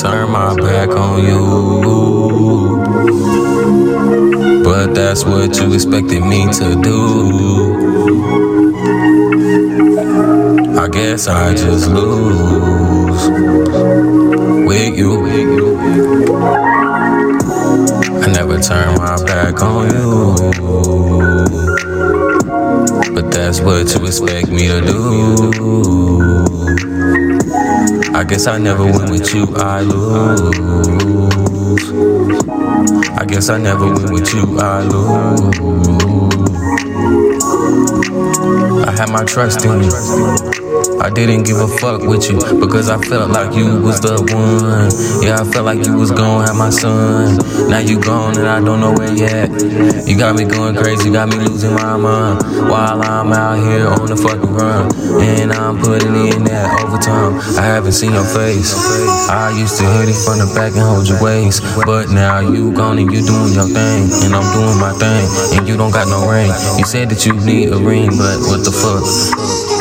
turn my back on you. But that's what you expected me to do. I guess I just lose with you. I never turn my back on you. But that's what you expect me to do. I guess I never win with you, I lose. I guess I never win with you, I lose. I had my trust in you. I didn't give a fuck with you because I felt like you was the one. Yeah, I felt like you was gonna have my son. Now you gone and I don't know where you at. You got me going crazy, got me losing my mind while I'm out here on the fucking run. And I'm putting in that overtime. I haven't seen your face. I used to hit it from the back and hold your waist, but now you gone and you doing your thing, and I'm doing my thing, and you don't got no ring. You said that you need a ring, but what the fuck?